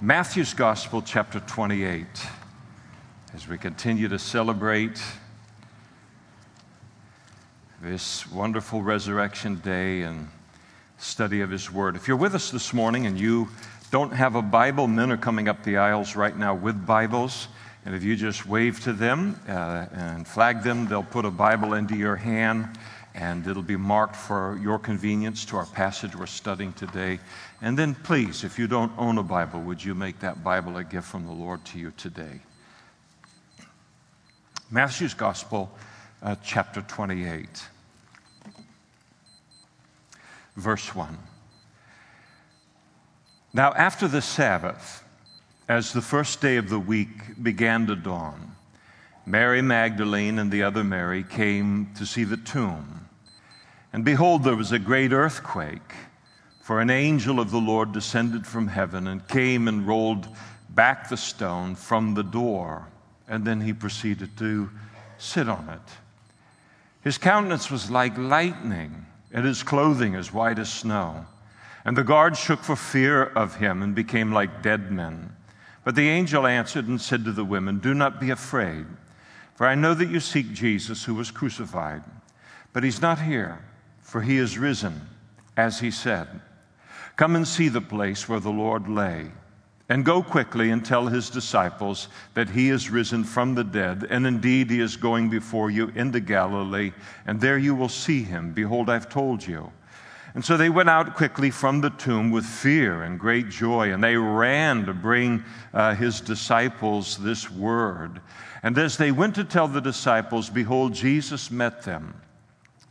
Matthew's Gospel, chapter 28, as we continue to celebrate this wonderful resurrection day and study of His Word. If you're with us this morning and you don't have a Bible, men are coming up the aisles right now with Bibles. And if you just wave to them uh, and flag them, they'll put a Bible into your hand and it'll be marked for your convenience to our passage we're studying today. And then, please, if you don't own a Bible, would you make that Bible a gift from the Lord to you today? Matthew's Gospel, uh, chapter 28, verse 1. Now, after the Sabbath, as the first day of the week began to dawn, Mary Magdalene and the other Mary came to see the tomb. And behold, there was a great earthquake, for an angel of the Lord descended from heaven and came and rolled back the stone from the door. And then he proceeded to sit on it. His countenance was like lightning, and his clothing as white as snow. And the guards shook for fear of him and became like dead men. But the angel answered and said to the women, Do not be afraid, for I know that you seek Jesus who was crucified. But he's not here for he is risen, as he said. Come and see the place where the Lord lay, and go quickly and tell his disciples that he is risen from the dead, and indeed he is going before you into Galilee, and there you will see him. Behold, I've told you. And so they went out quickly from the tomb with fear and great joy, and they ran to bring uh, his disciples this word. And as they went to tell the disciples, behold, Jesus met them,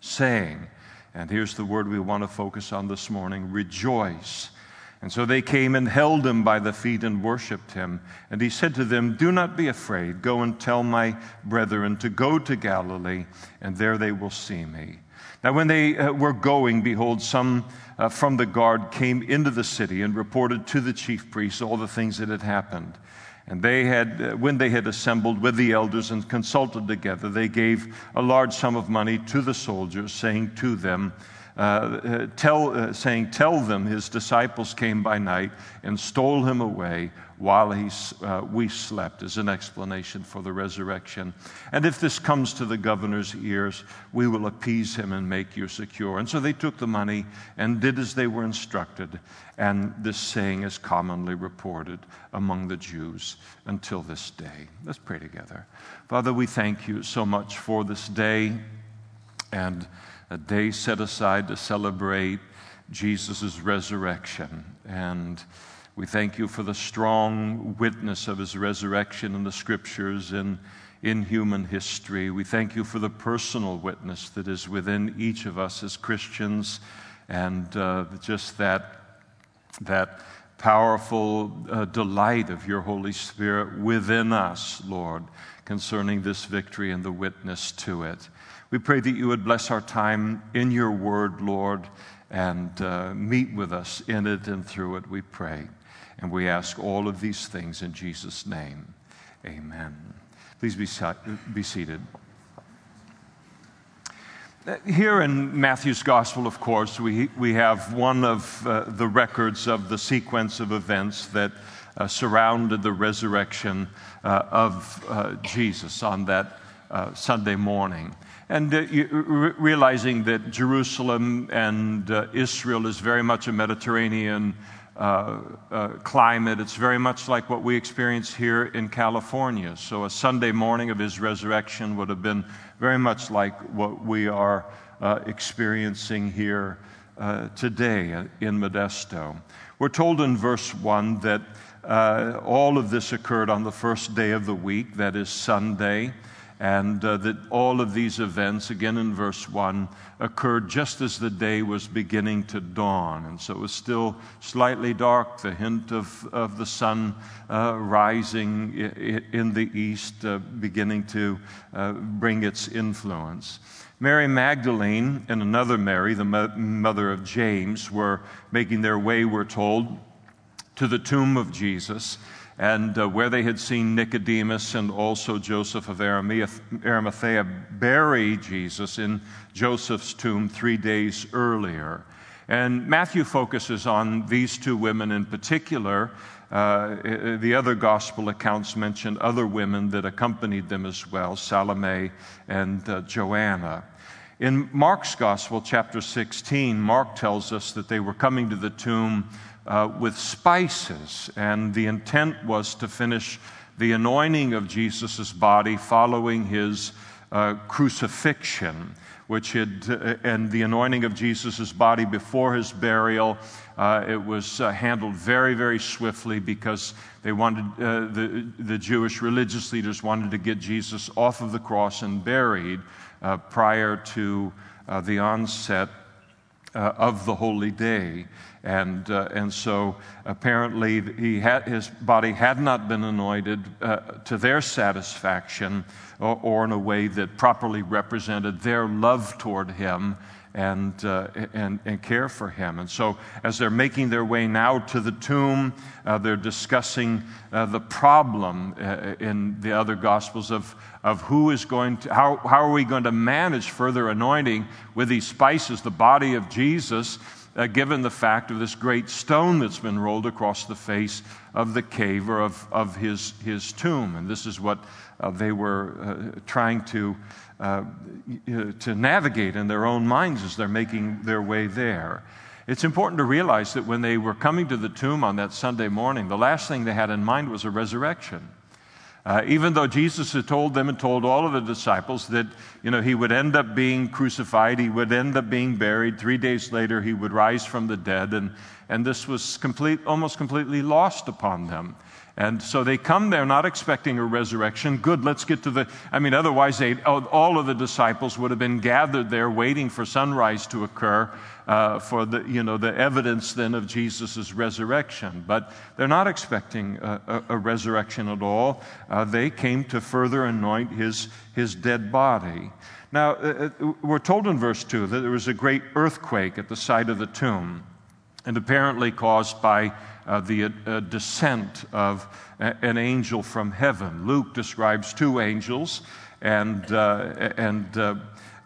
saying, and here's the word we want to focus on this morning rejoice. And so they came and held him by the feet and worshiped him. And he said to them, Do not be afraid. Go and tell my brethren to go to Galilee, and there they will see me. Now, when they uh, were going, behold, some uh, from the guard came into the city and reported to the chief priests all the things that had happened. And they had, uh, when they had assembled with the elders and consulted together, they gave a large sum of money to the soldiers, saying to them, uh, tell, uh, saying, Tell them his disciples came by night and stole him away while he, uh, we slept, as an explanation for the resurrection. And if this comes to the governor's ears, we will appease him and make you secure. And so they took the money and did as they were instructed. And this saying is commonly reported among the Jews until this day. Let's pray together. Father, we thank you so much for this day and a day set aside to celebrate Jesus' resurrection. And we thank you for the strong witness of his resurrection in the scriptures and in human history. We thank you for the personal witness that is within each of us as Christians and uh, just that, that powerful uh, delight of your Holy Spirit within us, Lord, concerning this victory and the witness to it. We pray that you would bless our time in your word, Lord, and uh, meet with us in it and through it, we pray. And we ask all of these things in Jesus' name. Amen. Please be, be seated. Here in Matthew's Gospel, of course, we, we have one of uh, the records of the sequence of events that uh, surrounded the resurrection uh, of uh, Jesus on that uh, Sunday morning. And uh, realizing that Jerusalem and uh, Israel is very much a Mediterranean uh, uh, climate, it's very much like what we experience here in California. So a Sunday morning of his resurrection would have been very much like what we are uh, experiencing here uh, today in Modesto. We're told in verse 1 that all of this occurred on the first day of the week, that is Sunday and uh, that all of these events, again in verse 1, occurred just as the day was beginning to dawn. And so it was still slightly dark, the hint of, of the sun uh, rising in the east, uh, beginning to uh, bring its influence. Mary Magdalene and another Mary, the mother of James, were making their way, we're told, to the tomb of Jesus and uh, where they had seen Nicodemus and also Joseph of Arimathea bury Jesus in Joseph's tomb three days earlier. And Matthew focuses on these two women in particular. Uh, the other gospel accounts mention other women that accompanied them as well, Salome and uh, Joanna. In Mark's gospel, chapter 16, Mark tells us that they were coming to the tomb uh, with spices, and the intent was to finish the anointing of Jesus' body following his uh, crucifixion which had, uh, and the anointing of Jesus' body before his burial. Uh, it was uh, handled very, very swiftly because they wanted, uh, the, the Jewish religious leaders wanted to get Jesus off of the cross and buried uh, prior to the onset of the holy day. And, uh, and so apparently he had, his body had not been anointed uh, to their satisfaction or, or, in a way that properly represented their love toward him and, uh, and, and, care for him. And so, as they're making their way now to the tomb, uh, they're discussing uh, the problem uh, in the other Gospels of, of who is going to, how, how are we going to manage further anointing with these spices, the body of Jesus uh, given the fact of this great stone that's been rolled across the face of the cave or of, of his, his tomb. And this is what uh, they were trying to, uh, to navigate in their own minds as they're making their way there. It's important to realize that when they were coming to the tomb on that Sunday morning, the last thing they had in mind was a resurrection. Uh, even though Jesus had told them and told all of the disciples that you know, he would end up being crucified, he would end up being buried, three days later he would rise from the dead, and, and this was complete, almost completely lost upon them. And so they come there not expecting a resurrection. Good, let's get to the. I mean, otherwise, they, all of the disciples would have been gathered there waiting for sunrise to occur uh, for the, you know, the evidence then of Jesus' resurrection. But they're not expecting a, a, a resurrection at all. Uh, they came to further anoint his, his dead body. Now, uh, uh we're told in verse 2 that there was a great earthquake at the site of the tomb, and apparently caused by uh, the uh, descent of a, an angel from heaven. Luke describes two angels, and, uh, and uh,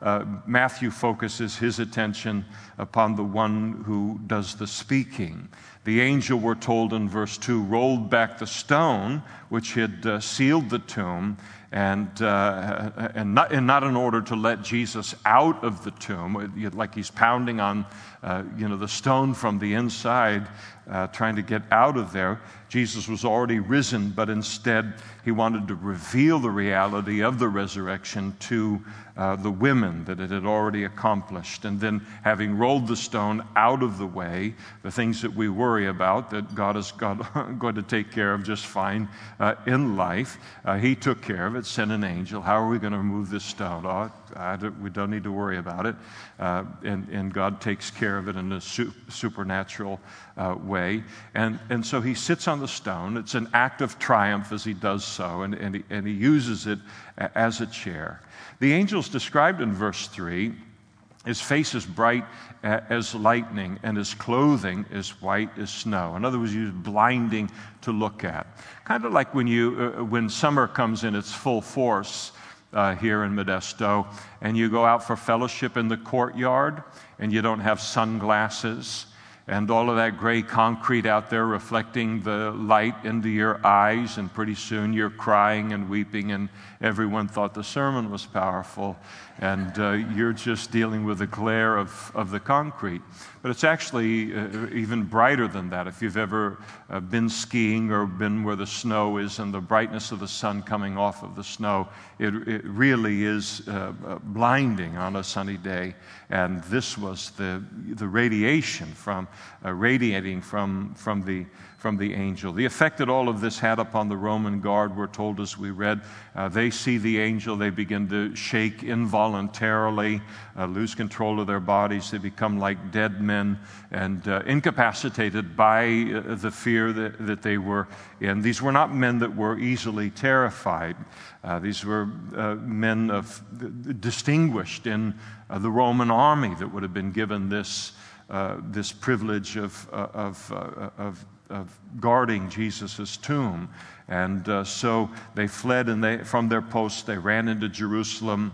uh, Matthew focuses his attention upon the one who does the speaking. The angel, we're told in verse 2, rolled back the stone which had sealed the tomb, and, uh, and, not, and, not, in order to let Jesus out of the tomb, like he's pounding on uh, you know, the stone from the inside, uh, trying to get out of there. Jesus was already risen, but instead he wanted to reveal the reality of the resurrection to uh, the women that it had already accomplished. And then, having rolled the stone out of the way, the things that we worry about that God is God, going to take care of just fine uh, in life, uh, He took care of it, sent an angel. How are we going to remove this stone? Oh, don't, we don't need to worry about it. Uh, and, and, God takes care of it in a su- supernatural uh, way. And, and so He sits on the stone. It's an act of triumph as He does so, and, and, he, and he uses it as a chair. The angel's described in verse 3. His face is bright as lightning, and his clothing is white as snow. In other words, he's blinding to look at. Kind of like when, you, uh, when summer comes in its full force uh, here in Modesto, and you go out for fellowship in the courtyard, and you don't have sunglasses, and all of that gray concrete out there reflecting the light into your eyes, and pretty soon you're crying and weeping, and everyone thought the sermon was powerful, and uh, you're just dealing with the glare of, of the concrete. But it's actually uh, even brighter than that. If you've ever uh, been skiing or been where the snow is and the brightness of the sun coming off of the snow, it, it really is uh, uh, blinding on a sunny day. And this was the, the radiation from uh, radiating from, from the from the angel. The effect that all of this had upon the Roman guard, we're told as we read, uh, they see the angel, they begin to shake involuntarily, uh, lose control of their bodies, they become like dead men and uh, incapacitated by uh, the fear that, that they were in. These were not men that were easily terrified. Uh, these were uh, men of distinguished in the Roman army that would have been given this. Uh, this privilege of, uh, of, uh, of of guarding Jesus' tomb. And uh, so they fled and they, from their posts, they ran into Jerusalem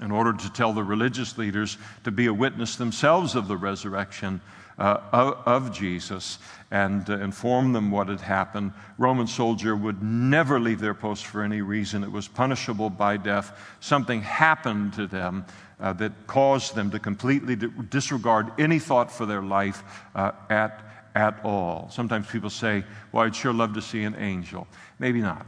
in order to tell the religious leaders to be a witness themselves of the resurrection uh, of, of, Jesus and uh, inform them what had happened. Roman soldier would never leave their post for any reason. It was punishable by death. Something happened to them uh, that caused them to completely disregard any thought for their life uh, at, at all. Sometimes people say, Well, I'd sure love to see an angel. Maybe not.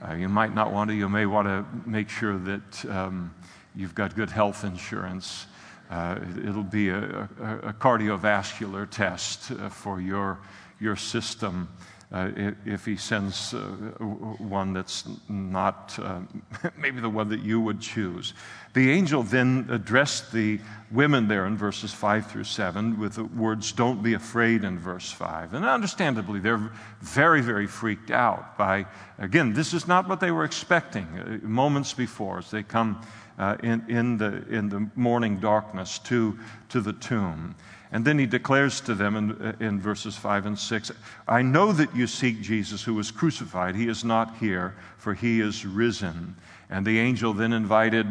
Uh, you might not want to. You may want to make sure that um, you've got good health insurance. Uh, it'll be a, a, a cardiovascular test uh, for your, your system if he sends uh, one that's not uh, maybe the one that you would choose. The angel then addressed the women there in verses 5 through 7 with the words, Don't be afraid in verse 5. And understandably, they're very, very freaked out by, again, this is not what they were expecting uh, moments before as they come. Uh, in, in, the, in the morning darkness to, to the tomb. And then he declares to them in, in verses 5 and 6 I know that you seek Jesus who was crucified. He is not here, for he is risen. And the angel then invited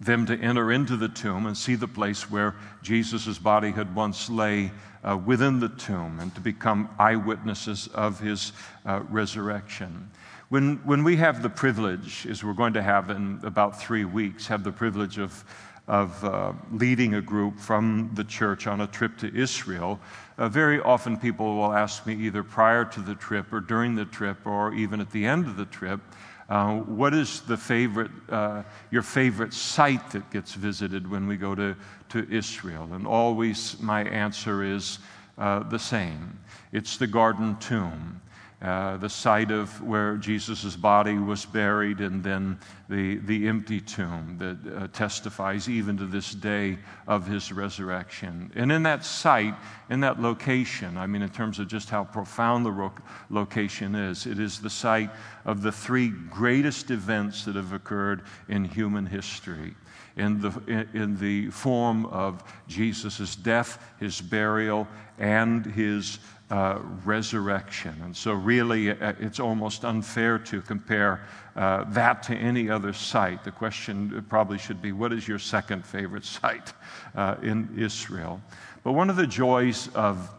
them to enter into the tomb and see the place where Jesus' body had once lay uh, within the tomb and to become eyewitnesses of his uh, resurrection. When, when we have the privilege, as we're going to have in about three weeks, have the privilege of of uh, leading a group from the church on a trip to Israel, uh, very often people will ask me either prior to the trip or during the trip or even at the end of the trip, uh, what is the favorite, uh, your favorite site that gets visited when we go to, to Israel? And always my answer is uh, the same it's the Garden Tomb. Uh, the site of where Jesus' body was buried, and then the, the empty tomb that uh, testifies even to this day of his resurrection. And in that site, in that location, I mean, in terms of just how profound the ro- location is, it is the site of the three greatest events that have occurred in human history. In the, in the form of Jesus' death, his burial, and his uh, resurrection. And so, really, uh, it's almost unfair to compare uh, that to any other site. The question probably should be what is your second favorite site uh, in Israel? But one of the joys of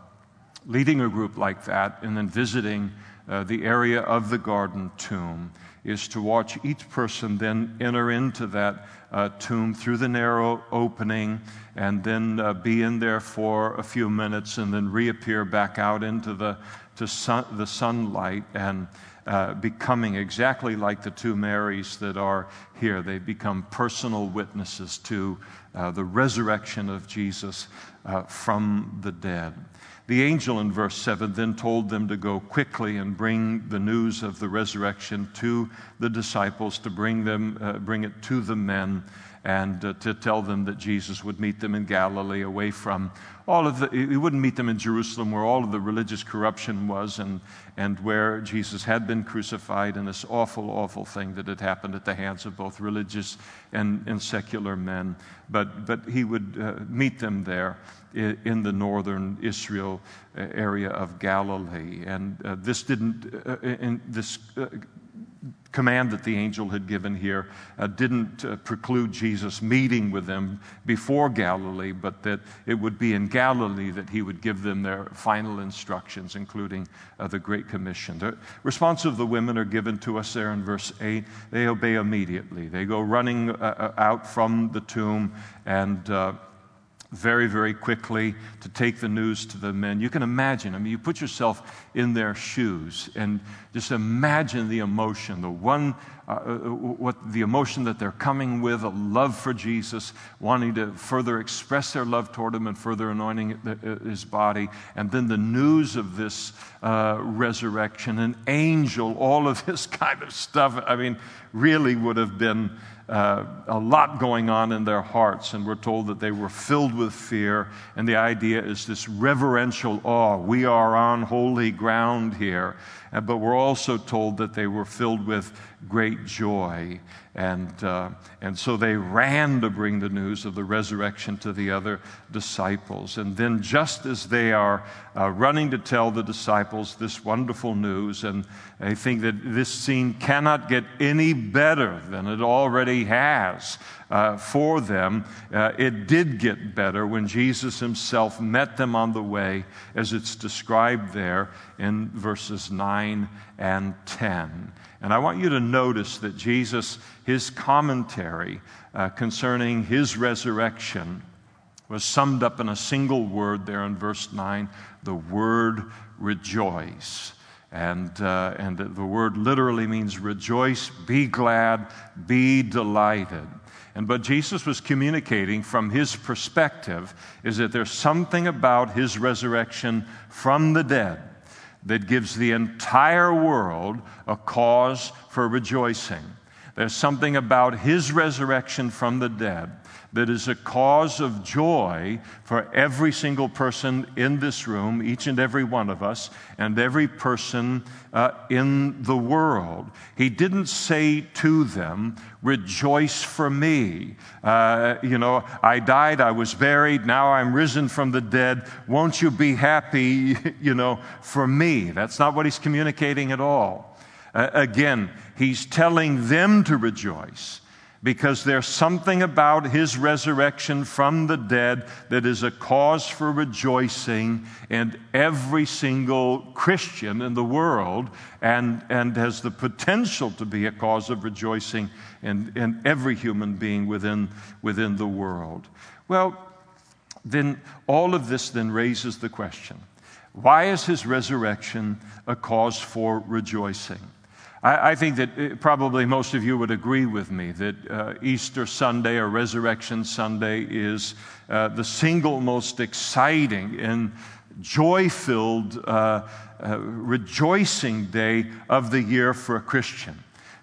leading a group like that and then visiting uh, the area of the garden tomb is to watch each person then enter into that uh, tomb through the narrow opening and then uh, be in there for a few minutes and then reappear back out into the, to sun, the sunlight and uh, becoming exactly like the two Marys that are here. They become personal witnesses to uh, the resurrection of Jesus uh, from the dead. The angel in verse 7 then told them to go quickly and bring the news of the resurrection to the disciples, to bring, them, uh, bring it to the men, and uh, to tell them that Jesus would meet them in Galilee, away from all of the, he wouldn't meet them in Jerusalem where all of the religious corruption was and, and where Jesus had been crucified and this awful, awful thing that had happened at the hands of both religious and, and secular men. But, but he would uh, meet them there in the northern Israel uh, area of Galilee. And uh, this didn't, uh, in this uh, command that the angel had given here uh, didn't uh, preclude Jesus meeting with them before Galilee, but that it would be in Galilee that he would give them their final instructions, including uh, the Great Commission. The response of the women are given to us there in verse 8. They obey immediately. They go running uh, uh, out from the tomb and uh, very, very quickly to take the news to the men. You can imagine, I mean, you put yourself in their shoes and just imagine the emotion, the one, uh, uh, what the emotion that they're coming with, a love for Jesus, wanting to further express their love toward him and further anointing uh, his body, and then the news of this uh, resurrection, an angel, all of this kind of stuff. I mean, really would have been uh, a lot going on in their hearts, and we're told that they were filled with fear. And the idea is this reverential awe. We are on holy ground here. Uh, but we're also told that they were filled with great joy. And, uh, and so they ran to bring the news of the resurrection to the other disciples. And then, just as they are uh, running to tell the disciples this wonderful news, and I think that this scene cannot get any better than it already has uh, for them, uh, it did get better when Jesus Himself met them on the way, as it's described there in verses 9 and 10. And I want you to notice that Jesus, his commentary uh, concerning his resurrection, was summed up in a single word there in verse 9 the word rejoice. And, uh, and the word literally means rejoice, be glad, be delighted. And what Jesus was communicating from his perspective is that there's something about his resurrection from the dead that gives the entire world a cause for rejoicing. There's something about his resurrection from the dead that is a cause of joy for every single person in this room, each and every one of us, and every person uh, in the world. He didn't say to them, Rejoice for me. Uh, you know, I died, I was buried, now I'm risen from the dead. Won't you be happy, you know, for me? That's not what he's communicating at all. Uh, again, he's telling them to rejoice because there's something about his resurrection from the dead that is a cause for rejoicing in every single Christian in the world and, and has the potential to be a cause of rejoicing in, in every human being within, within the world. Well, then all of this then raises the question why is his resurrection a cause for rejoicing? I, I think that uh, probably most of you would agree with me that uh, Easter Sunday or Resurrection Sunday is uh, the single most exciting and joy filled, uh, uh, rejoicing day of the year for a Christian.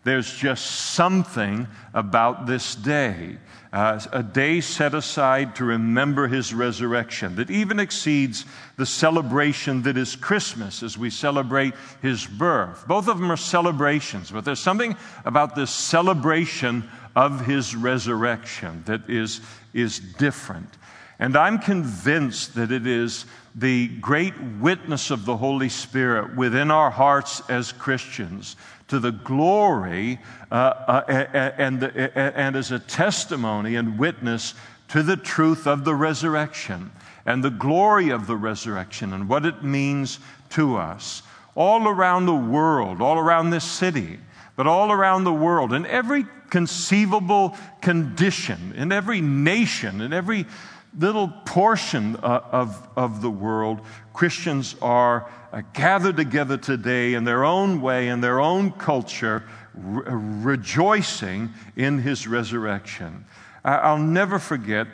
There's just something about this day uh, a day set aside to remember his resurrection that even exceeds the celebration that is Christmas as we celebrate his birth. Both of them are celebrations, but there's something about this celebration of his resurrection that is, is different. And I'm convinced that it is the great witness of the Holy Spirit within our hearts as Christians to the glory uh, uh, and, and as a testimony and witness to the truth of the resurrection and the glory of the resurrection and what it means to us. All around the world, all around this city, but all around the world, in every conceivable condition, in every nation, in every little portion uh, of, of the world, Christians are uh, gathered together today in their own way, in their own culture, re- rejoicing in his resurrection. I'll never forget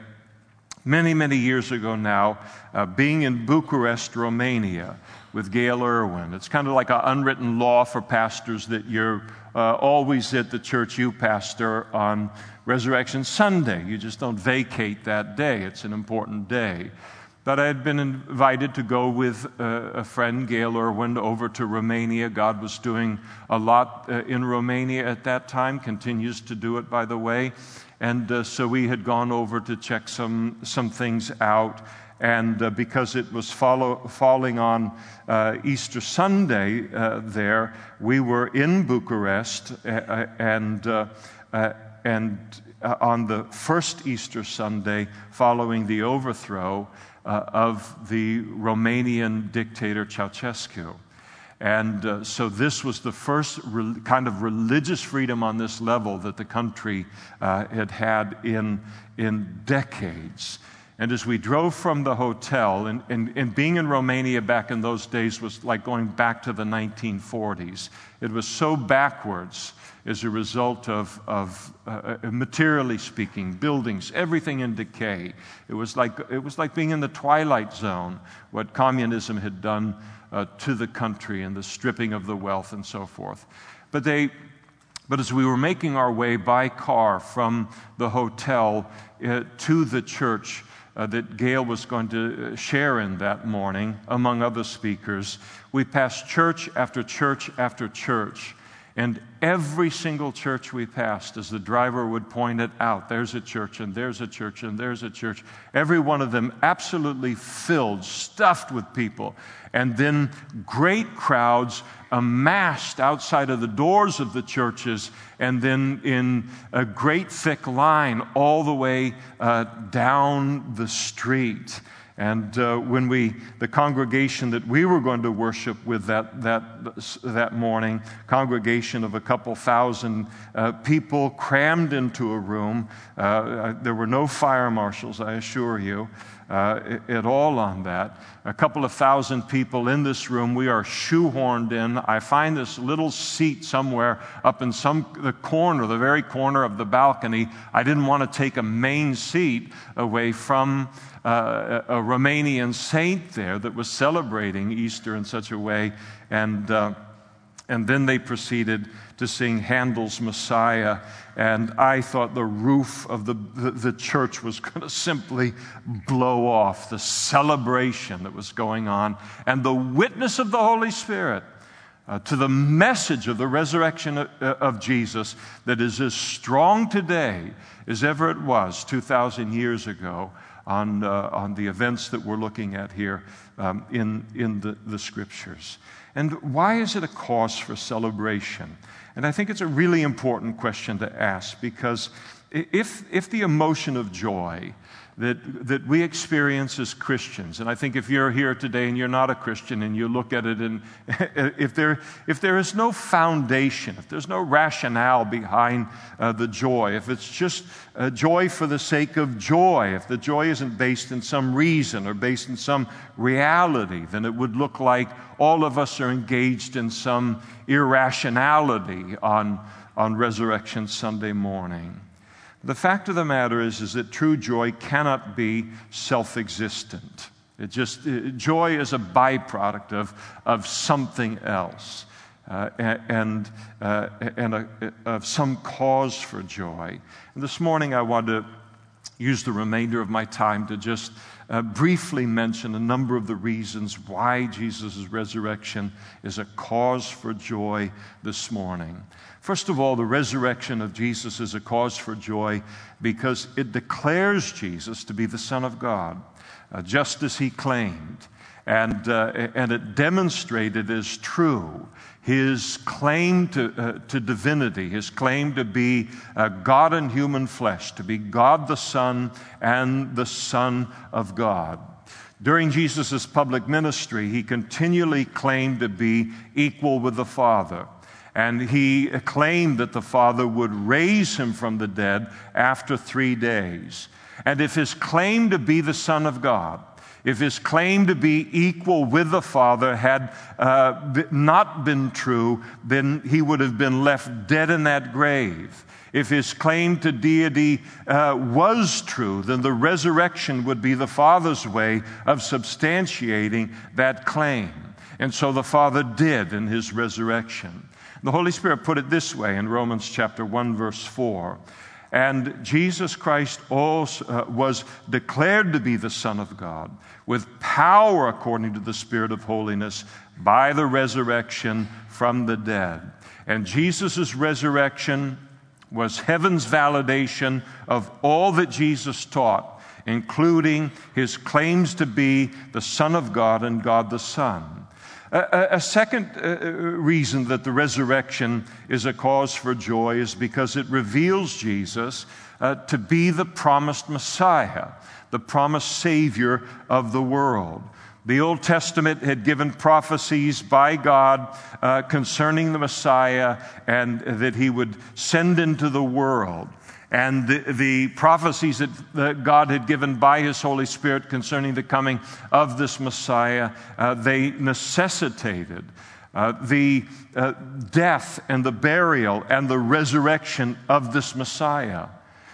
many, many years ago now, uh, being in Bucharest, Romania, with Gayle Erwin. It's kind of like an unwritten law for pastors that you're uh, always at the church you pastor on Resurrection Sunday. You just don't vacate that day, it's an important day. But I had been invited to go with uh, a friend, Gayle Erwin, over to Romania. God was doing a lot uh, in Romania at that time, continues to do it, by the way. And uh, so we had gone over to check some, some things out. And uh, because it was follow, falling on uh, Easter Sunday uh, there, we were in Bucharest and and uh, on the first Easter Sunday following the overthrow uh, of the Romanian dictator Ceausescu. And uh, so this was the first re- kind of religious freedom on this level that the country uh, had had in, in decades. And as we drove from the hotel, and, and, and, being in Romania back in those days was like going back to the 1940s. It was so backwards as a result of, of uh, uh, materially speaking, buildings, everything in decay. It was, like, it was like being in the twilight zone, what communism had done uh, to the country and the stripping of the wealth and so forth. But, they, but as we were making our way by car from the hotel uh, to the church, uh, that Gayle was going to uh, share in that morning, among other speakers. We passed church after church after church And every single church we passed, as the driver would point it out, there's a church, and there's a church, and there's a church. Every one of them absolutely filled, stuffed with people. And then great crowds amassed outside of the doors of the churches, and then in a great thick line all the way uh, down the street. And uh, when we, the congregation that we were going to worship with that, that, that morning, congregation of a couple thousand uh, people crammed into a room, uh, there were no fire marshals, I assure you. Uh, at all on that. A couple of thousand people in this room. We are shoehorned in. I find this little seat somewhere up in some the corner, the very corner of the balcony. I didn't want to take a main seat away from uh, a Romanian saint there that was celebrating Easter in such a way. And, uh, and then they proceeded to sing Handel's Messiah. And I thought the roof of the, the, the church was going to simply blow off the celebration that was going on and the witness of the Holy Spirit. Uh, to the message of the resurrection of, uh, of, Jesus that is as strong today as ever it was 2,000 years ago on, uh, on the events that we're looking at here um, in, in the, the scriptures. And why is it a cause for celebration? And I think it's a really important question to ask because if, if the emotion of joy that, that we experience as Christians. And I think if you're here today and you're not a Christian and you look at it, and if there, if there is no foundation, if there's no rationale behind uh, the joy, if it's just uh, joy for the sake of joy, if the joy isn't based in some reason or based in some reality, then it would look like all of us are engaged in some irrationality on, on Resurrection Sunday morning. The fact of the matter is, is that true joy cannot be self existent. It just, joy is a byproduct of, of something else. Uh, and, uh, and a, of some cause for joy. And this morning, I want to use the remainder of my time to just uh, briefly mention a number of the reasons why Jesus' resurrection is a cause for joy this morning. First of all, the resurrection of Jesus is a cause for joy because it declares Jesus to be the Son of God, uh, just as he claimed. And, uh, and it demonstrated as true his claim to, uh, to divinity, his claim to be uh, God in human flesh, to be God the Son and the Son of God. During Jesus' public ministry, he continually claimed to be equal with the Father. And he claimed that the Father would raise him from the dead after three days. And if his claim to be the Son of God, if his claim to be equal with the Father had uh, not been true, then he would have been left dead in that grave. If his claim to deity uh, was true, then the resurrection would be the Father's way of substantiating that claim. And so the Father did in his resurrection. The Holy Spirit put it this way in Romans chapter 1, verse 4. And Jesus Christ also uh, was declared to be the Son of God with power according to the Spirit of holiness by the resurrection from the dead. And Jesus' resurrection was heaven's validation of all that Jesus taught, including his claims to be the Son of God and God the Son. A, a second uh, uh, reason that the resurrection is a cause for joy is because it reveals Jesus uh, to be the promised Messiah, the promised Savior of the world. The Old Testament had given prophecies by God uh, concerning the Messiah and that he would send into the world and the, the prophecies that, God had given by His Holy Spirit concerning the coming of this Messiah, uh, they necessitated uh, the uh, death and the burial and the resurrection of this Messiah.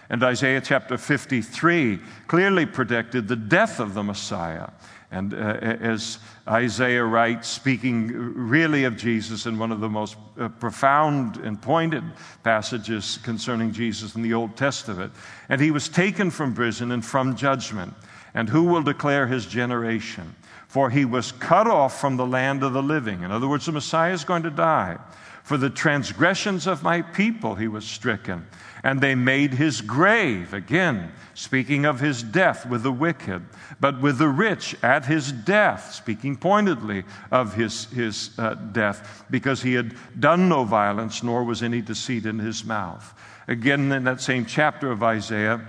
And Isaiah chapter 53 clearly predicted the death of the Messiah. And uh, as Isaiah writes, speaking really of Jesus in one of the most uh, profound and pointed passages concerning Jesus in the Old Testament, and he was taken from prison and from judgment. And who will declare his generation? for he was cut off from the land of the living. In other words, the Messiah is going to die. For the transgressions of my people he was stricken, and they made his grave. Again, speaking of his death with the wicked, but with the rich at his death, speaking pointedly of his, his uh, death, because he had done no violence, nor was any deceit in his mouth. Again, in that same chapter of Isaiah,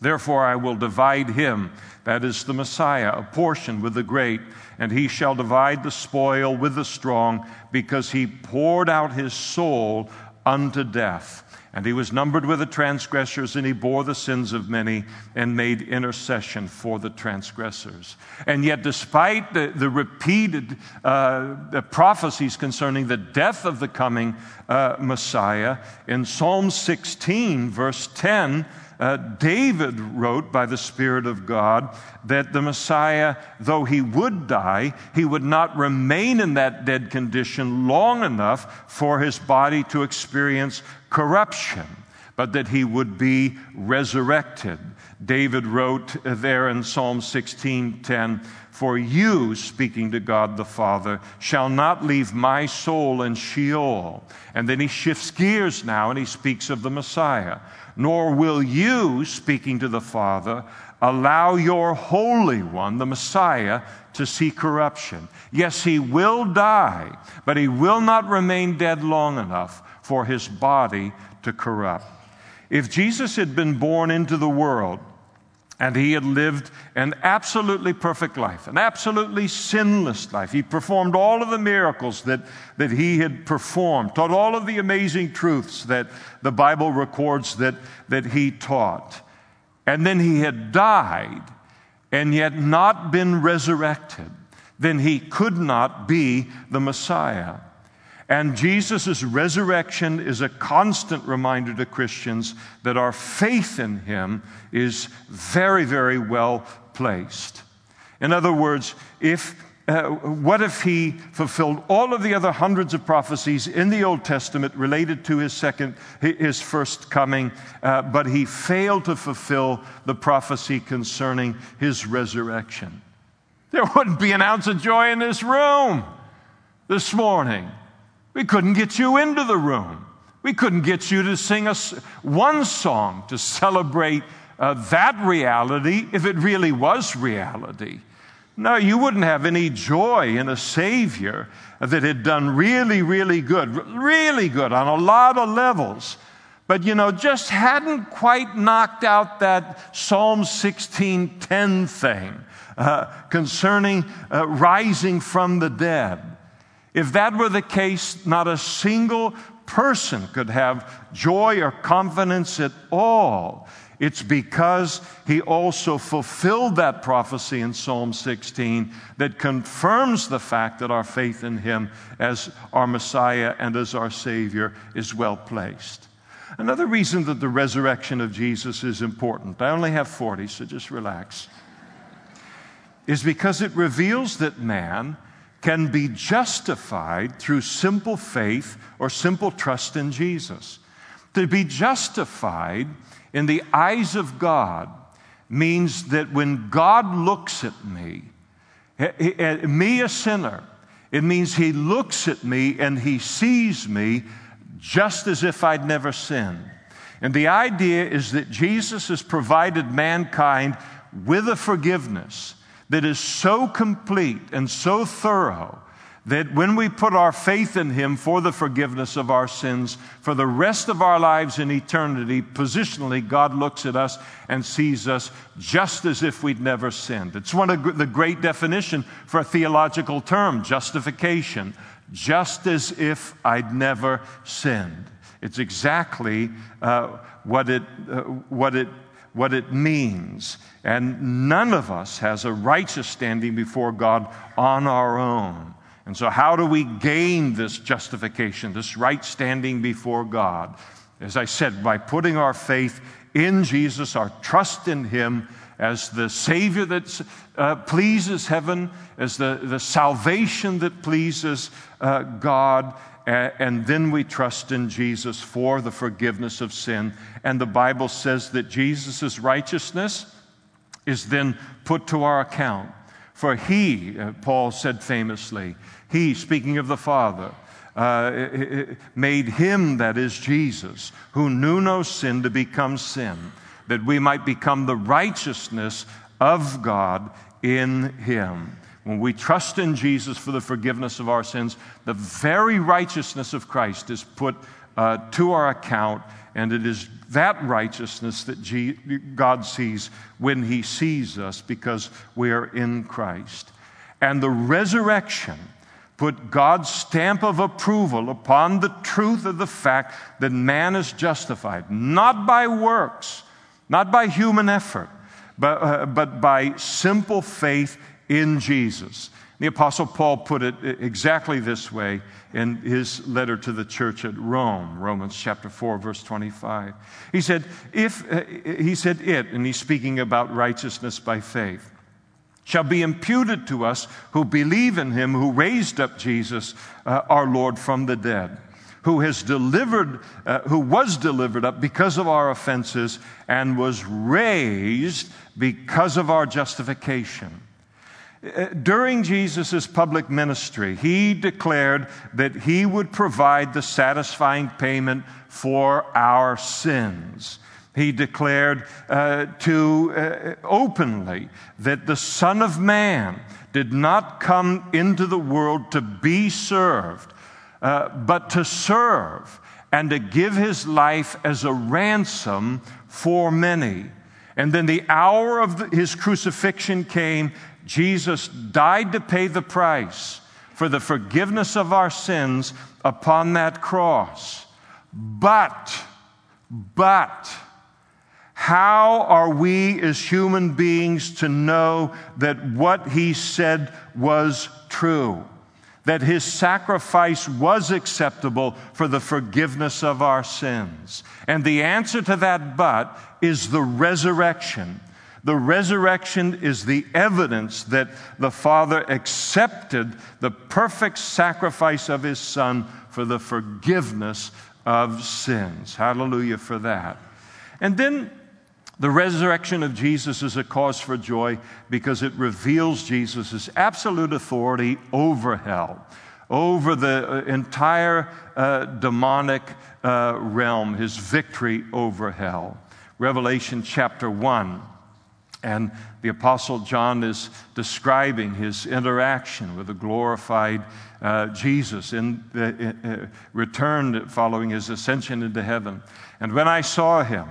therefore I will divide him, that is the Messiah, a portion with the great and he shall divide the spoil with the strong, because he poured out his soul unto death. And he was numbered with the transgressors, and he bore the sins of many and made intercession for the transgressors. And yet, despite the, the repeated uh, the prophecies concerning the death of the coming uh, Messiah, in Psalm 16, verse 10, uh, David wrote by the Spirit of God that the Messiah, though he would die, he would not remain in that dead condition long enough for his body to experience corruption, but that he would be resurrected. David wrote there in Psalm 16:10, "For you, speaking to God the Father, shall not leave my soul in Sheol." And then he shifts gears now and he speaks of the Messiah nor will you, speaking to the Father, allow your Holy One, the Messiah, to see corruption. Yes, he will die, but he will not remain dead long enough for his body to corrupt. If Jesus had been born into the world and he had lived an absolutely perfect life, an absolutely sinless life. He performed all of the miracles that, that he had performed, taught all of the amazing truths that the Bible records that, that he taught. And then he had died and yet not been resurrected. Then he could not be the Messiah. And Jesus' resurrection is a constant reminder to Christians that our faith in him is very, very well placed. In other words, if uh, what if he fulfilled all of the other hundreds of prophecies in the Old Testament related to his second, his first coming, uh, but he failed to fulfill the prophecy concerning his resurrection? There wouldn't be an ounce of joy in this room this morning. We couldn't get you into the room. We couldn't get you to sing us one song to celebrate uh, that reality if it really was reality. No, you wouldn't have any joy in a Savior that had done really, really good, really good on a lot of levels, but you know, just hadn't quite knocked out that Psalm 16:10 thing uh, concerning uh, rising from the dead. If that were the case, not a single person could have joy or confidence at all. It's because he also fulfilled that prophecy in Psalm 16 that confirms the fact that our faith in him as our Messiah and as our Savior is well placed. Another reason that the resurrection of Jesus is important, I only have 40, so just relax, is because it reveals that man can be justified through simple faith or simple trust in Jesus. To be justified in the eyes of God means that when God looks at me, at eh, me a sinner, it means He looks at me and He sees me just as if I'd never sinned. And the idea is that Jesus has provided mankind with a forgiveness that is so complete and so thorough that when we put our faith in Him for the forgiveness of our sins for the rest of our lives in eternity, positionally, God looks at us and sees us just as if we'd never sinned. It's one of the great definition for a theological term, justification. Just as if I'd never sinned. It's exactly uh, what, it, uh, what it what it means. And none of us has a righteous standing before God on our own. And so, how do we gain this justification, this right standing before God? As I said, by putting our faith in Jesus, our trust in Him as the Savior that uh, pleases heaven, as the, the salvation that pleases uh, God, and then we trust in Jesus for the forgiveness of sin. And the Bible says that Jesus' righteousness is then put to our account For he, uh, Paul said famously, he, speaking of the Father, uh, made him, that is Jesus, who knew no sin, to become sin, that we might become the righteousness of God in him. When we trust in Jesus for the forgiveness of our sins, the very righteousness of Christ is put uh, to our account, and it is that righteousness that G- God sees when He sees us because we are in Christ. And the resurrection put God's stamp of approval upon the truth of the fact that man is justified, not by works, not by human effort, but, uh, but by simple faith in Jesus. The Apostle Paul put it exactly this way in his letter to the church at Rome, Romans chapter 4, verse 25. He said, if, uh, he said, it, and he's speaking about righteousness by faith, shall be imputed to us who believe in him who raised up Jesus, uh, our Lord, from the dead who has delivered, uh, who was delivered up because of our offenses and was raised because of our justification. Uh, during Jesus' public ministry, he declared that he would provide the satisfying payment for our sins. He declared uh, to uh, openly that the Son of Man did not come into the world to be served, uh, but to serve and to give his life as a ransom for many. And then the hour of the, his crucifixion came, Jesus died to pay the price for the forgiveness of our sins upon that cross. But, but, how are we as human beings to know that what he said was true? That his sacrifice was acceptable for the forgiveness of our sins? And the answer to that but is the resurrection. The resurrection is the evidence that the Father accepted the perfect sacrifice of His Son for the forgiveness of sins. Hallelujah for that. And then the resurrection of Jesus is a cause for joy because it reveals Jesus' absolute authority over hell, over the uh, entire uh, demonic uh, realm, his victory over hell. Revelation chapter 1 and the Apostle John is describing his interaction with the glorified uh, Jesus in the uh, return following his ascension into heaven. And when I saw him,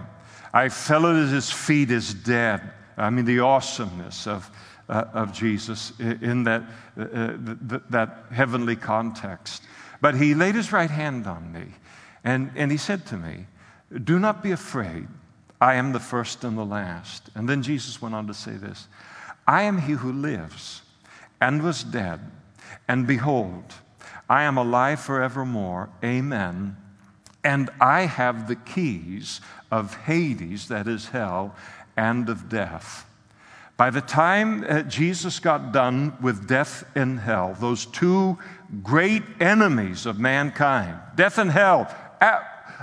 I fell at his feet as dead. I mean, the awesomeness of, uh, of Jesus in that, uh, th- that heavenly context. But he laid his right hand on me and, and he said to me, Do not be afraid. I am the first and the last. And then Jesus went on to say this I am he who lives and was dead, and behold, I am alive forevermore. Amen. And I have the keys of Hades, that is hell, and of death. By the time uh, Jesus got done with death and hell, those two great enemies of mankind, death and hell,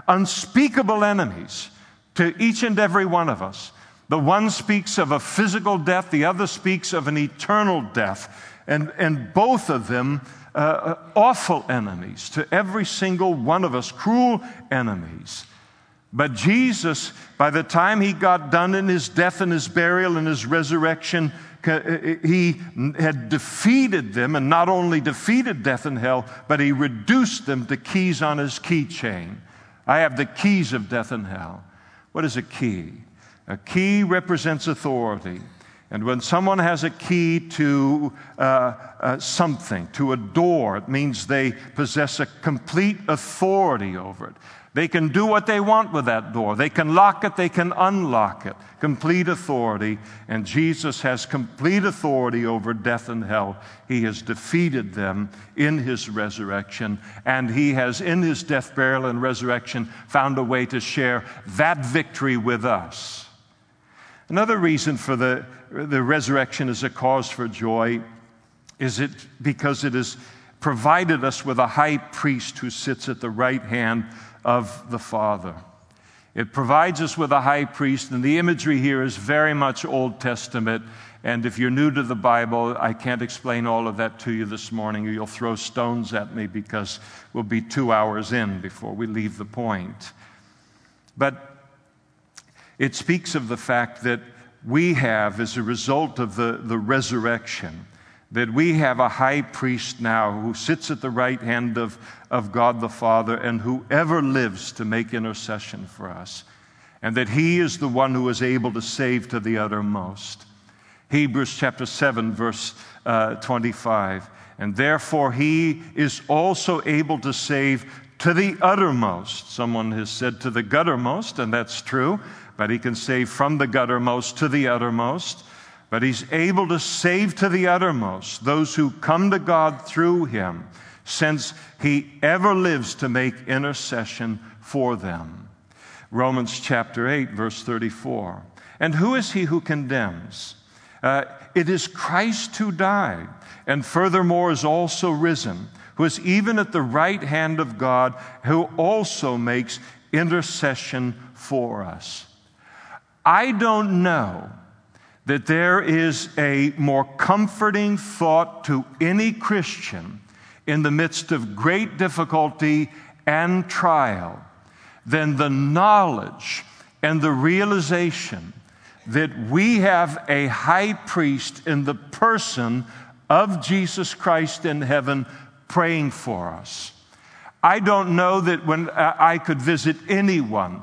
unspeakable enemies, to each and every one of us. The one speaks of a physical death, the other speaks of an eternal death. And, and both of them, uh, uh, awful enemies to every single one of us, cruel enemies. But Jesus, by the time he got done in his death and his burial and his resurrection, uh, he had defeated them, and not only defeated death and hell, but he reduced them to keys on his keychain. I have the keys of death and hell. What is a key? A key represents authority. And when someone has a key to uh, uh, something, to a door, it means they possess a complete authority over it. They can do what they want with that door. They can lock it, they can unlock it. Complete authority. And Jesus has complete authority over death and hell. He has defeated them in his resurrection. And he has, in his death, burial, and resurrection, found a way to share that victory with us. Another reason for the, the resurrection as a cause for joy is it because it has provided us with a high priest who sits at the right hand of the Father. It provides us with a high priest, and the imagery here is very much Old Testament And if you're new to the Bible, I can't explain all of that to you this morning, or you'll throw stones at me because we'll be two hours in before we leave the point. But it speaks of the fact that we have, as a result of the, the resurrection, that we have a high priest now who sits at the right hand of, of God the Father and who ever lives to make intercession for us, and that he is the one who is able to save to the uttermost. Hebrews chapter 7, verse uh, 25. And therefore he is also able to save to the uttermost. Someone has said to the guttermost, and that's true, but he can save from the guttermost to the uttermost. But he's able to save to the uttermost those who come to God through him, since he ever lives to make intercession for them. Romans chapter 8, verse 34. And who is he who condemns? Uh, it is Christ who died, and furthermore is also risen, who is even at the right hand of God, who also makes intercession for us. I don't know that there is a more comforting thought to any Christian in the midst of great difficulty and trial than the knowledge and the realization that we have a high priest in the person of Jesus Christ in heaven praying for us. I don't know that when I could visit anyone,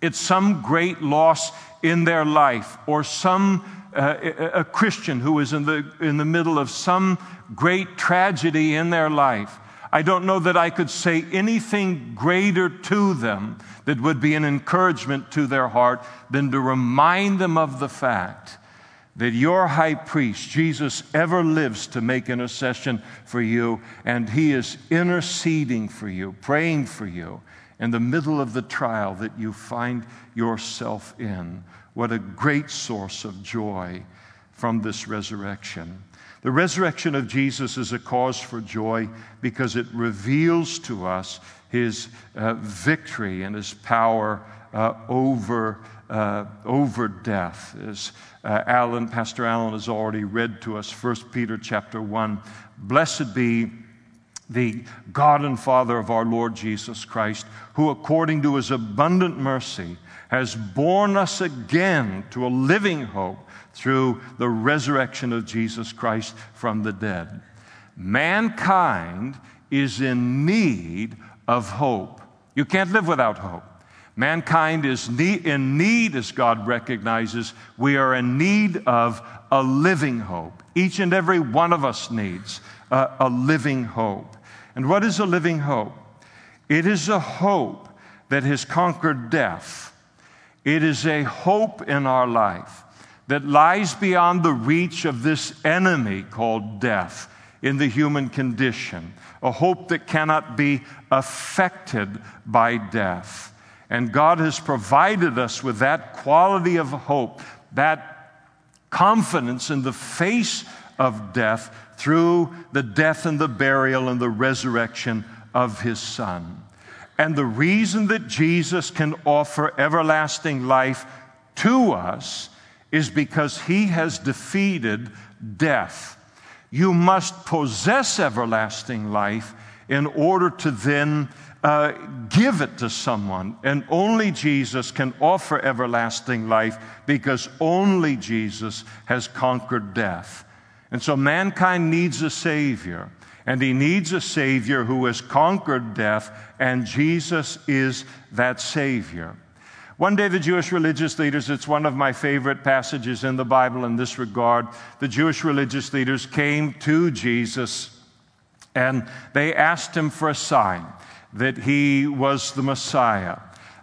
it's some great loss in their life or some uh, a Christian who is in the, in the middle of some great tragedy in their life. I don't know that I could say anything greater to them that would be an encouragement to their heart than to remind them of the fact that your high priest, Jesus, ever lives to make intercession for you, and he is interceding for you, praying for you in the middle of the trial that you find yourself in. What a great source of joy from this resurrection. The resurrection of Jesus is a cause for joy because it reveals to us his uh, victory and his power uh, over, uh, over death. As uh, Alan, Pastor Allen has already read to us, 1 Peter chapter 1. Blessed be the God and Father of our Lord Jesus Christ, who according to his abundant mercy has borne us again to a living hope through the resurrection of Jesus Christ from the dead. Mankind is in need of hope. You can't live without hope. Mankind is in need, as God recognizes. We are in need of a living hope. Each and every one of us needs a, a living hope. And what is a living hope? It is a hope that has conquered death. It is a hope in our life that lies beyond the reach of this enemy called death in the human condition, a hope that cannot be affected by death. And God has provided us with that quality of hope, that confidence in the face of death through the death and the burial and the resurrection of His Son. And the reason that Jesus can offer everlasting life to us is because he has defeated death. You must possess everlasting life in order to then uh, give it to someone. And only Jesus can offer everlasting life because only Jesus has conquered death. And so mankind needs a Savior. And he needs a Savior who has conquered death, and Jesus is that Savior. One day, the Jewish religious leaders, it's one of my favorite passages in the Bible in this regard. The Jewish religious leaders came to Jesus and they asked him for a sign that he was the Messiah.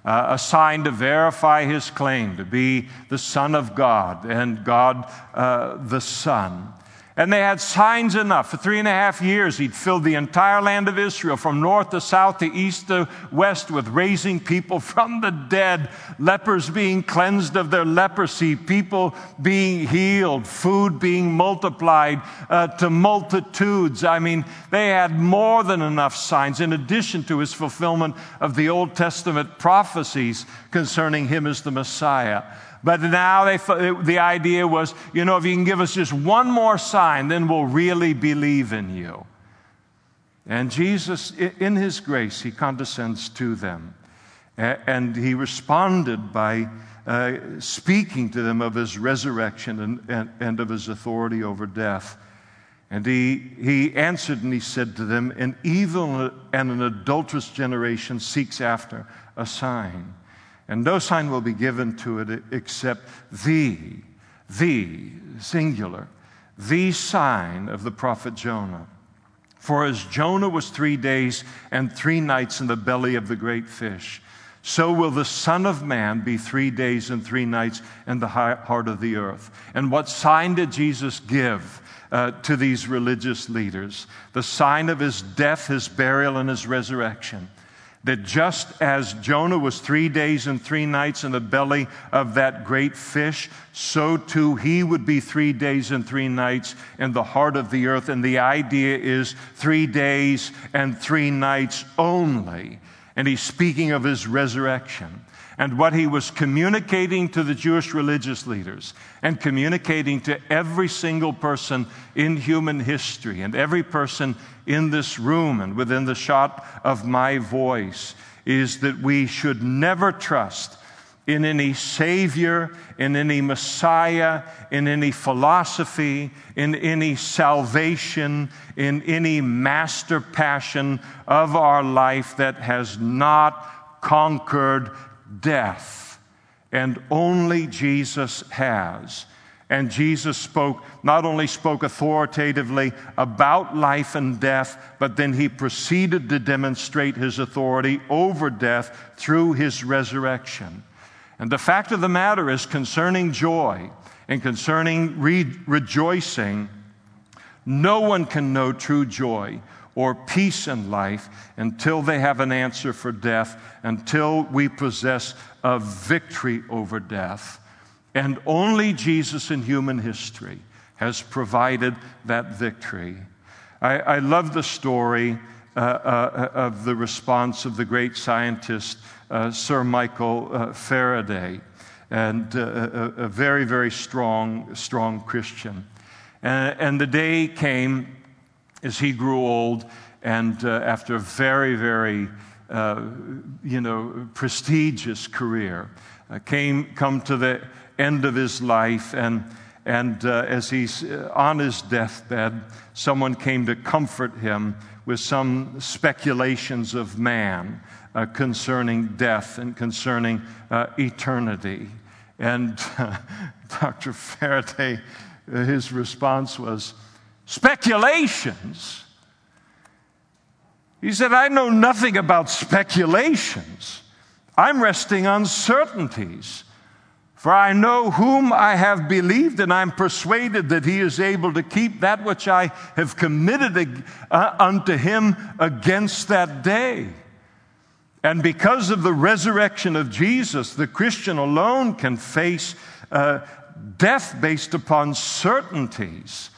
Uh, a sign to verify his claim to be the Son of God and God uh, the Son. And they had signs enough. For three and a half years, he'd filled the entire land of Israel from north to south to east to west with raising people from the dead, lepers being cleansed of their leprosy, people being healed, food being multiplied uh, to multitudes. I mean, they had more than enough signs in addition to his fulfillment of the Old Testament prophecies concerning him as the Messiah. But now they, the idea was, you know, if you can give us just one more sign, then we'll really believe in you. And Jesus, in his grace, he condescends to them. And he responded by uh, speaking to them of his resurrection and, and, and of his authority over death. And he, he answered and he said to them, An evil and an adulterous generation seeks after a sign and no sign will be given to it except the, the, singular, the sign of the prophet Jonah. For as Jonah was three days and three nights in the belly of the great fish, so will the Son of Man be three days and three nights in the heart of the earth. And what sign did Jesus give uh, to these religious leaders? The sign of his death, his burial, and his resurrection that just as Jonah was three days and three nights in the belly of that great fish, so too he would be three days and three nights in the heart of the earth. And the idea is three days and three nights only. And he's speaking of his resurrection and what he was communicating to the Jewish religious leaders and communicating to every single person in human history and every person in this room and within the shot of my voice is that we should never trust in any Savior, in any Messiah, in any philosophy, in any salvation, in any master passion of our life that has not conquered death, and only Jesus has. And Jesus spoke, not only spoke authoritatively about life and death, but then he proceeded to demonstrate his authority over death through his resurrection. And the fact of the matter is, concerning joy and concerning re- rejoicing, no one can know true joy or peace in life until they have an answer for death, until we possess a victory over death. And only Jesus in human history has provided that victory. I, I love the story uh, uh, of the response of the great scientist, uh, Sir Michael uh, Faraday, and uh, a, a, very, very strong, strong Christian. And, and the day came as he grew old, and uh, after a very, very, uh, you know, prestigious career, uh, came come to the end of his life, and and uh, as he's uh, on his deathbed, someone came to comfort him with some speculations of man uh, concerning death and concerning eternity. And Dr. Faraday, his response was, Speculations? He said, I know nothing about speculations. I'm resting on certainties. For I know whom I have believed, and I'm persuaded that he is able to keep that which I have committed uh, unto him against that day. And because of the resurrection of Jesus, the Christian alone can face uh, death based upon certainties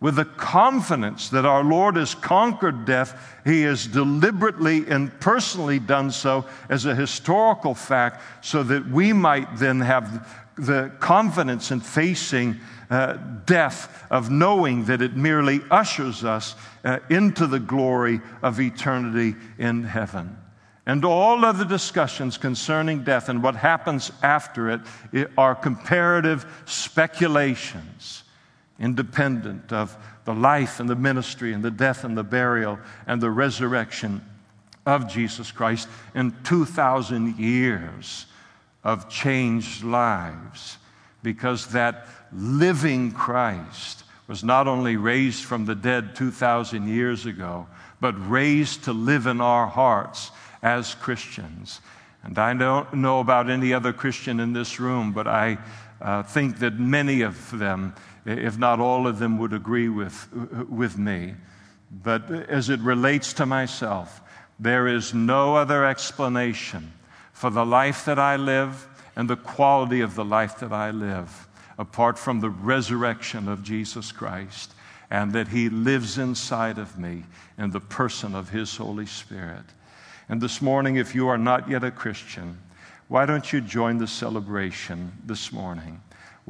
with the confidence that our Lord has conquered death, He has deliberately and personally done so as a historical fact, so that we might then have the confidence in facing uh, death of knowing that it merely ushers us uh, into the glory of eternity in heaven. And all other discussions concerning death and what happens after it are comparative speculations independent of the life and the ministry and the death and the burial and the resurrection of Jesus Christ in 2,000 years of changed lives because that living Christ was not only raised from the dead 2,000 years ago, but raised to live in our hearts as Christians. And I don't know about any other Christian in this room, but I uh, think that many of them if not all of them would agree with, with me. But as it relates to myself, there is no other explanation for the life that I live and the quality of the life that I live apart from the resurrection of Jesus Christ and that He lives inside of me in the person of His Holy Spirit. And this morning, if you are not yet a Christian, why don't you join the celebration this morning?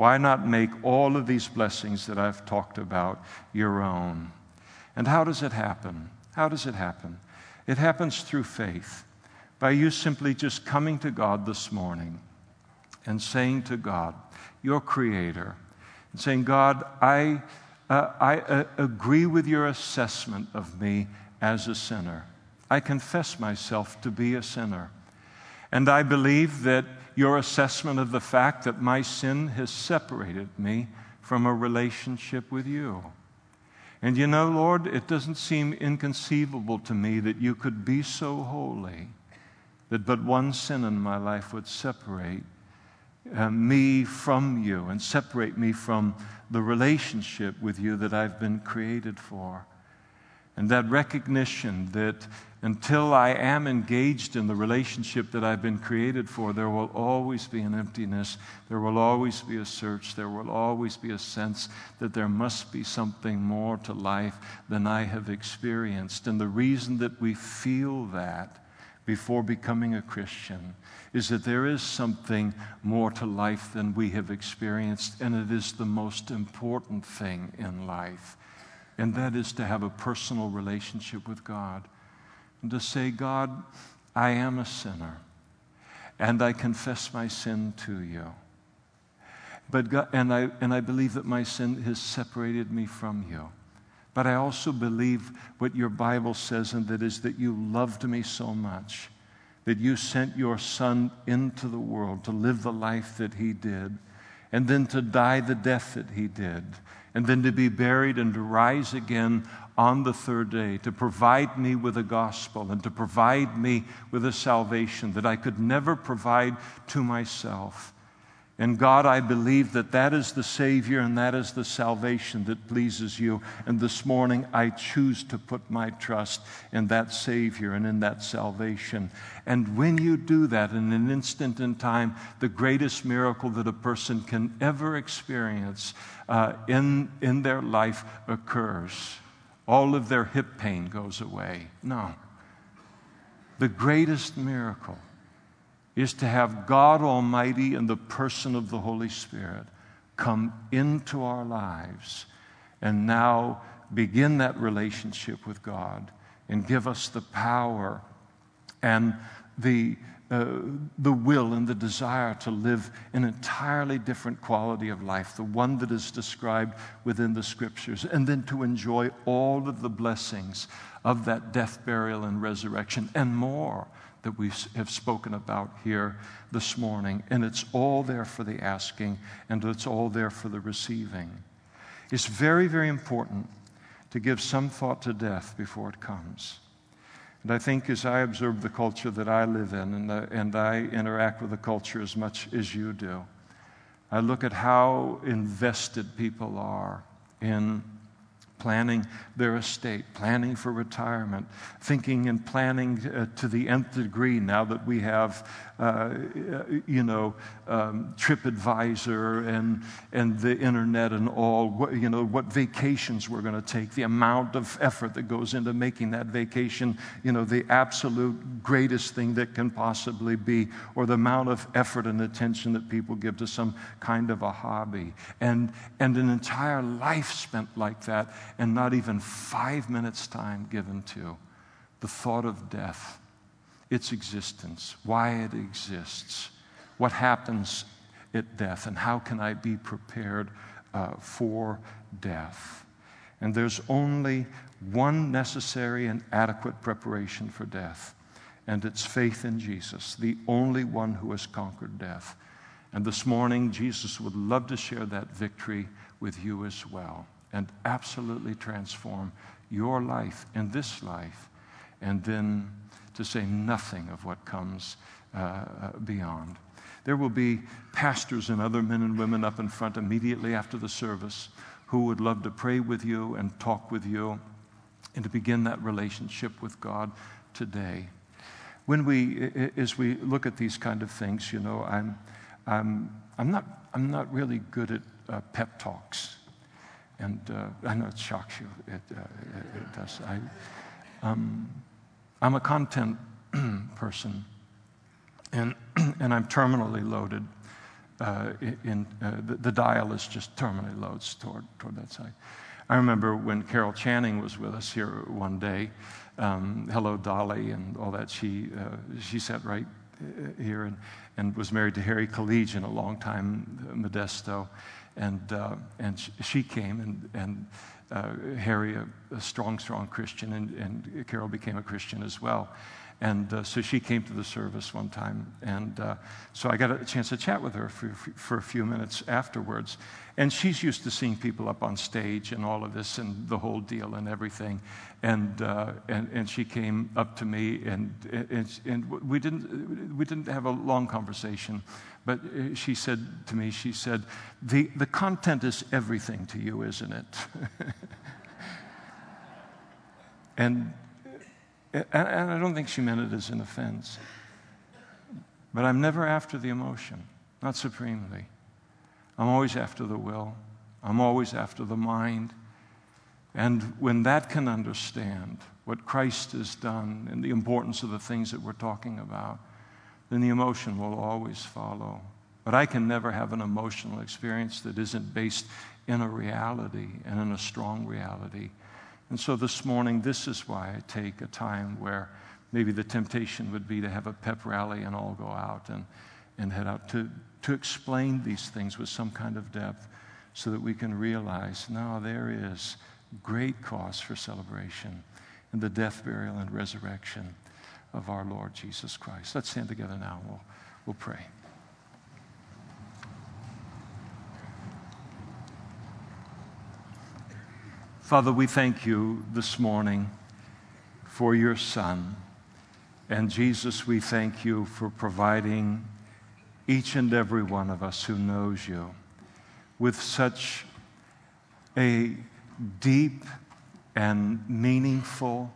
Why not make all of these blessings that I've talked about your own? And how does it happen? How does it happen? It happens through faith, by you simply just coming to God this morning and saying to God, your Creator, and saying, God, I, uh, I uh, agree with your assessment of me as a sinner. I confess myself to be a sinner. And I believe that your assessment of the fact that my sin has separated me from a relationship with you. And you know, Lord, it doesn't seem inconceivable to me that you could be so holy that but one sin in my life would separate uh, me from you and separate me from the relationship with you that I've been created for. And that recognition that until I am engaged in the relationship that I've been created for, there will always be an emptiness. There will always be a search. There will always be a sense that there must be something more to life than I have experienced. And the reason that we feel that before becoming a Christian is that there is something more to life than we have experienced, and it is the most important thing in life. And that is to have a personal relationship with God and to say, God, I am a sinner, and I confess my sin to you. But God, and, I, and I believe that my sin has separated me from you. But I also believe what your Bible says, and that is that you loved me so much that you sent your Son into the world to live the life that he did, and then to die the death that he did, and then to be buried and to rise again on the third day, to provide me with a gospel and to provide me with a salvation that I could never provide to myself. And God, I believe that that is the Savior and that is the salvation that pleases you. And this morning, I choose to put my trust in that Savior and in that salvation. And when you do that in an instant in time, the greatest miracle that a person can ever experience uh, in, in their life occurs. All of their hip pain goes away. No. The greatest miracle is to have God Almighty in the person of the Holy Spirit come into our lives and now begin that relationship with God and give us the power and the, uh, the will and the desire to live an entirely different quality of life, the one that is described within the scriptures, and then to enjoy all of the blessings of that death, burial, and resurrection and more that we have spoken about here this morning. And it's all there for the asking, and it's all there for the receiving. It's very, very important to give some thought to death before it comes. And I think as I observe the culture that I live in, and, the, and I interact with the culture as much as you do, I look at how invested people are in planning their estate, planning for retirement, thinking and planning uh, to the nth degree now that we have, uh, you know, um, TripAdvisor and, and the internet and all, what, you know, what vacations we're going to take, the amount of effort that goes into making that vacation, you know, the absolute greatest thing that can possibly be, or the amount of effort and attention that people give to some kind of a hobby. And, and an entire life spent like that and not even five minutes' time given to the thought of death, its existence, why it exists, what happens at death, and how can I be prepared uh, for death. And there's only one necessary and adequate preparation for death, and it's faith in Jesus, the only one who has conquered death. And this morning, Jesus would love to share that victory with you as well and absolutely transform your life in this life, and then to say nothing of what comes uh, uh, beyond. There will be pastors and other men and women up in front immediately after the service who would love to pray with you and talk with you and to begin that relationship with God today. When we, as we look at these kind of things, you know, I'm, I'm, I'm, not, I'm not really good at uh, pep talks. And uh, I know it shocks you. It, uh, it, it does. I, um, I'm a content person. and, and I'm terminally loaded. Uh, in, uh, the, the, dial is just terminally loads toward, toward that side. I remember when Carol Channing was with us here one day. Um, hello, Dolly, and all that. She, uh, she sat right uh, here and, and was married to Harry Kullijian a long time, uh, Modesto. And, uh, and she came, and, and uh, Harry, a, a, strong, strong Christian, and, and Carol became a Christian as well. And uh, so she came to the service one time. And uh, so I got a chance to chat with her for, for a few minutes afterwards. And she's used to seeing people up on stage and all of this and the whole deal and everything. And, uh, and, and she came up to me, and, and, and we, didn't, we didn't have a long conversation. But uh, she said to me, she said, the, the content is everything to you, isn't it? and and I don't think she meant it as an offense. But I'm never after the emotion, not supremely. I'm always after the will, I'm always after the mind. And when that can understand what Christ has done and the importance of the things that we're talking about, then the emotion will always follow. But I can never have an emotional experience that isn't based in a reality and in a strong reality and so this morning, this is why I take a time where maybe the temptation would be to have a pep rally and all go out and, and head out to, to explain these things with some kind of depth so that we can realize now there is great cause for celebration in the death, burial, and resurrection of our Lord Jesus Christ. Let's stand together now. We'll, we'll pray. Father, we thank you this morning for your Son. And Jesus, we thank you for providing each and every one of us who knows you with such a deep and meaningful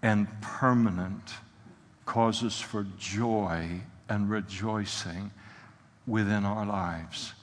and permanent causes for joy and rejoicing within our lives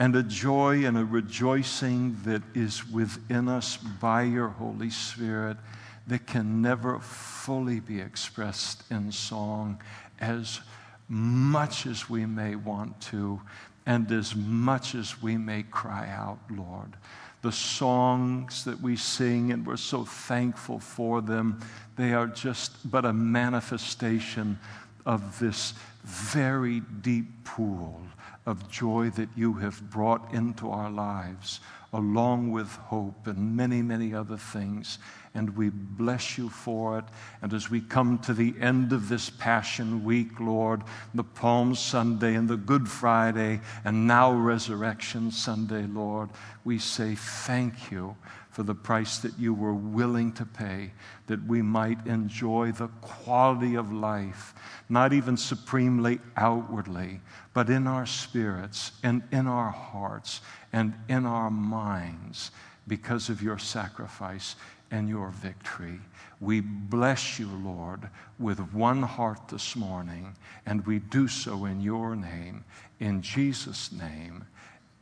and a joy and a rejoicing that is within us by your Holy Spirit that can never fully be expressed in song as much as we may want to and as much as we may cry out, Lord. The songs that we sing, and we're so thankful for them, they are just but a manifestation of this very deep pool of joy that you have brought into our lives, along with hope and many, many other things. And we bless you for it. And as we come to the end of this Passion Week, Lord, the Palm Sunday and the Good Friday, and now Resurrection Sunday, Lord, we say thank you for the price that you were willing to pay, that we might enjoy the quality of life, not even supremely outwardly, but in our spirits and in our hearts and in our minds because of your sacrifice and your victory. We bless you, Lord, with one heart this morning, and we do so in your name. In Jesus' name,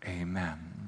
amen.